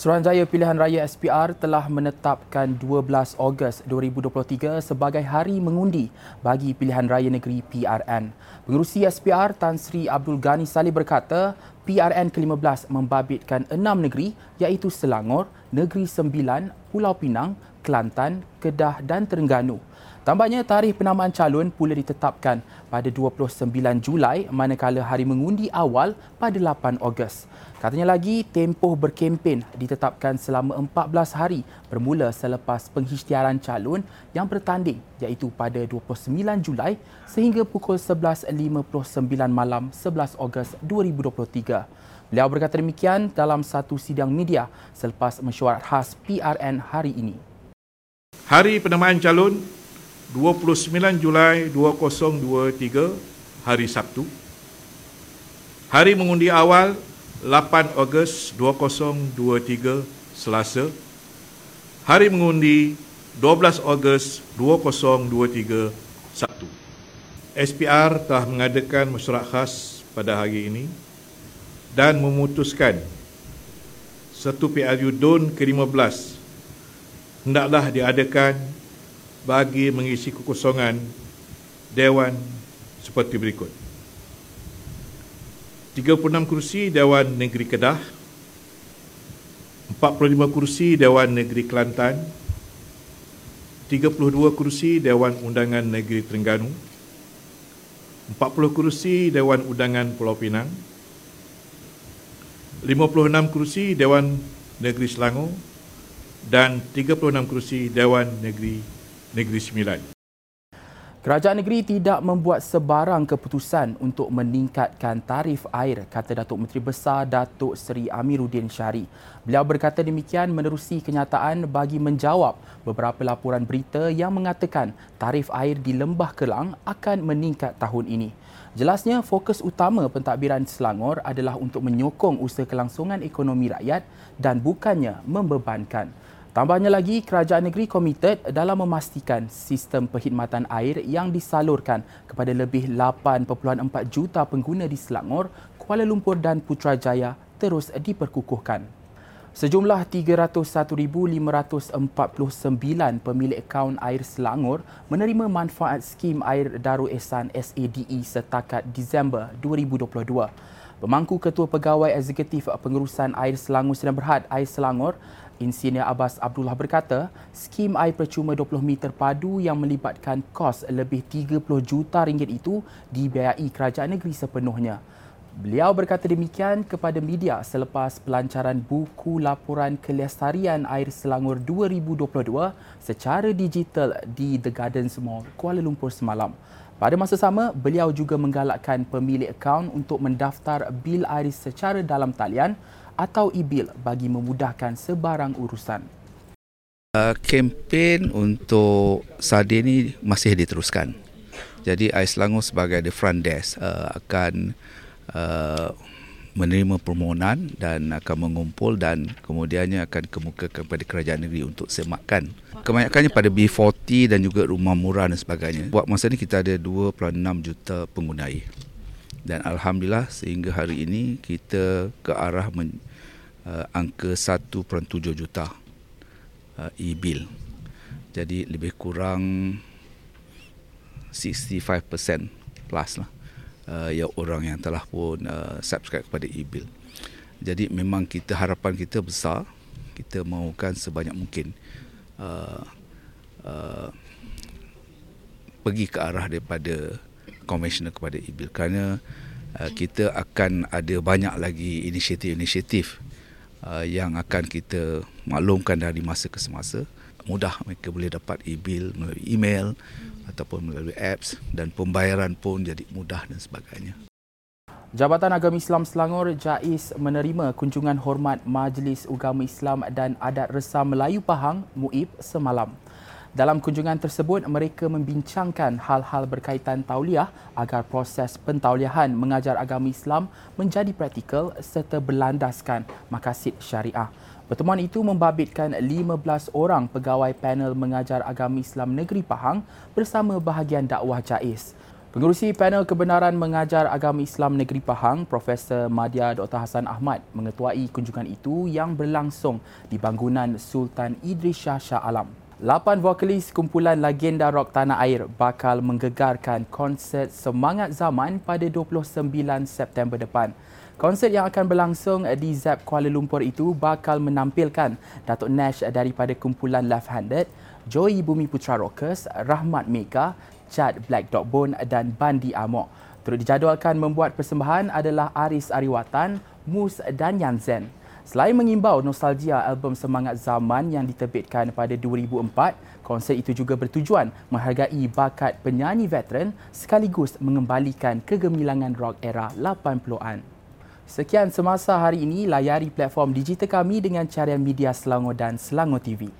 Suruhanjaya Pilihan Raya SPR telah menetapkan 12 Ogos 2023 sebagai hari mengundi bagi Pilihan Raya Negeri PRN. Pengerusi SPR Tan Sri Abdul Ghani Saleh berkata, PRN ke-15 membabitkan enam negeri iaitu Selangor, Negeri Sembilan, Pulau Pinang, Kelantan, Kedah dan Terengganu. Tambahnya, tarikh penamaan calon pula ditetapkan pada 29 Julai manakala hari mengundi awal pada 8 Ogos. Katanya lagi, tempoh berkempen ditetapkan selama 14 hari bermula selepas pengisytiharan calon yang bertanding iaitu pada 29 Julai sehingga pukul 11.59 malam 11 Ogos 2023. Beliau berkata demikian dalam satu sidang media selepas mesyuarat khas PRN hari ini. Hari penamaan calon 29 Julai 2023 hari Sabtu. Hari mengundi awal 8 Ogos 2023 Selasa. Hari mengundi 12 Ogos 2023 Sabtu. SPR telah mengadakan mesyuarat khas pada hari ini dan memutuskan satu PRU DUN ke-15 hendaklah diadakan bagi mengisi kekosongan Dewan seperti berikut. 36 kursi Dewan Negeri Kedah 45 kursi Dewan Negeri Kelantan 32 kursi Dewan Undangan Negeri Terengganu 40 kursi Dewan Undangan Pulau Pinang 56 kursi Dewan Negeri Selangor dan 36 kursi Dewan Negeri Negeri Sembilan. Kerajaan negeri tidak membuat sebarang keputusan untuk meningkatkan tarif air, kata Datuk Menteri Besar Datuk Seri Amiruddin Syari. Beliau berkata demikian menerusi kenyataan bagi menjawab beberapa laporan berita yang mengatakan tarif air di Lembah Kelang akan meningkat tahun ini. Jelasnya, fokus utama pentadbiran Selangor adalah untuk menyokong usaha kelangsungan ekonomi rakyat dan bukannya membebankan. Tambahnya lagi, kerajaan negeri komited dalam memastikan sistem perkhidmatan air yang disalurkan kepada lebih 8.4 juta pengguna di Selangor, Kuala Lumpur dan Putrajaya terus diperkukuhkan. Sejumlah 301,549 pemilik akaun air Selangor menerima manfaat skim air Darul Ehsan SADE setakat Disember 2022. Pemangku Ketua Pegawai Eksekutif Pengurusan Air Selangor Sdn Berhad Air Selangor Insinyur Abbas Abdullah berkata, skim air percuma 20 meter padu yang melibatkan kos lebih 30 juta ringgit itu dibiayai kerajaan negeri sepenuhnya. Beliau berkata demikian kepada media selepas pelancaran buku laporan kelestarian air Selangor 2022 secara digital di The Gardens Mall, Kuala Lumpur semalam. Pada masa sama, beliau juga menggalakkan pemilik akaun untuk mendaftar bil air secara dalam talian atau e-bill bagi memudahkan sebarang urusan. Uh, kempen untuk SADE ini masih diteruskan. Jadi Ais Selangor sebagai the front desk uh, akan uh, menerima permohonan dan akan mengumpul dan kemudiannya akan kemukakan kepada kerajaan negeri untuk semakkan. Kebanyakannya pada B40 dan juga rumah murah dan sebagainya. Buat masa ini kita ada 2.6 juta pengguna air. Dan Alhamdulillah sehingga hari ini kita ke arah men- uh, angka 1.7 juta uh, e-bill. Jadi lebih kurang 65% plus lah uh, ya orang yang telah pun uh, subscribe kepada e-bill. Jadi memang kita harapan kita besar, kita mahukan sebanyak mungkin uh, uh, pergi ke arah daripada konvensional kepada e-bill kerana uh, kita akan ada banyak lagi inisiatif-inisiatif uh, yang akan kita maklumkan dari masa ke semasa mudah mereka boleh dapat e-bill melalui email ataupun melalui apps dan pembayaran pun jadi mudah dan sebagainya. Jabatan Agama Islam Selangor JAIS menerima kunjungan hormat Majlis Ugama Islam dan Adat Resam Melayu Pahang MUIP semalam. Dalam kunjungan tersebut, mereka membincangkan hal-hal berkaitan tauliah agar proses pentauliahan mengajar agama Islam menjadi praktikal serta berlandaskan makasid syariah. Pertemuan itu membabitkan 15 orang pegawai panel mengajar agama Islam Negeri Pahang bersama bahagian dakwah JAIS. Pengurusi panel kebenaran mengajar agama Islam Negeri Pahang, Profesor Madya Dr. Hassan Ahmad mengetuai kunjungan itu yang berlangsung di bangunan Sultan Idris Shah Shah Alam. Lapan vokalis kumpulan legenda rock tanah air bakal menggegarkan konsert Semangat Zaman pada 29 September depan. Konsert yang akan berlangsung di ZEP Kuala Lumpur itu bakal menampilkan Datuk Nash daripada kumpulan Left Handed, Joey Bumi Putra Rockers, Rahmat Mega, Chad Black Dog Bone dan Bandi Amok. Turut dijadualkan membuat persembahan adalah Aris Ariwatan, Mus dan Yan Zen. Selain mengimbau nostalgia album Semangat Zaman yang diterbitkan pada 2004, konsert itu juga bertujuan menghargai bakat penyanyi veteran sekaligus mengembalikan kegemilangan rock era 80-an. Sekian semasa hari ini, layari platform digital kami dengan carian media Selangor dan Selangor TV.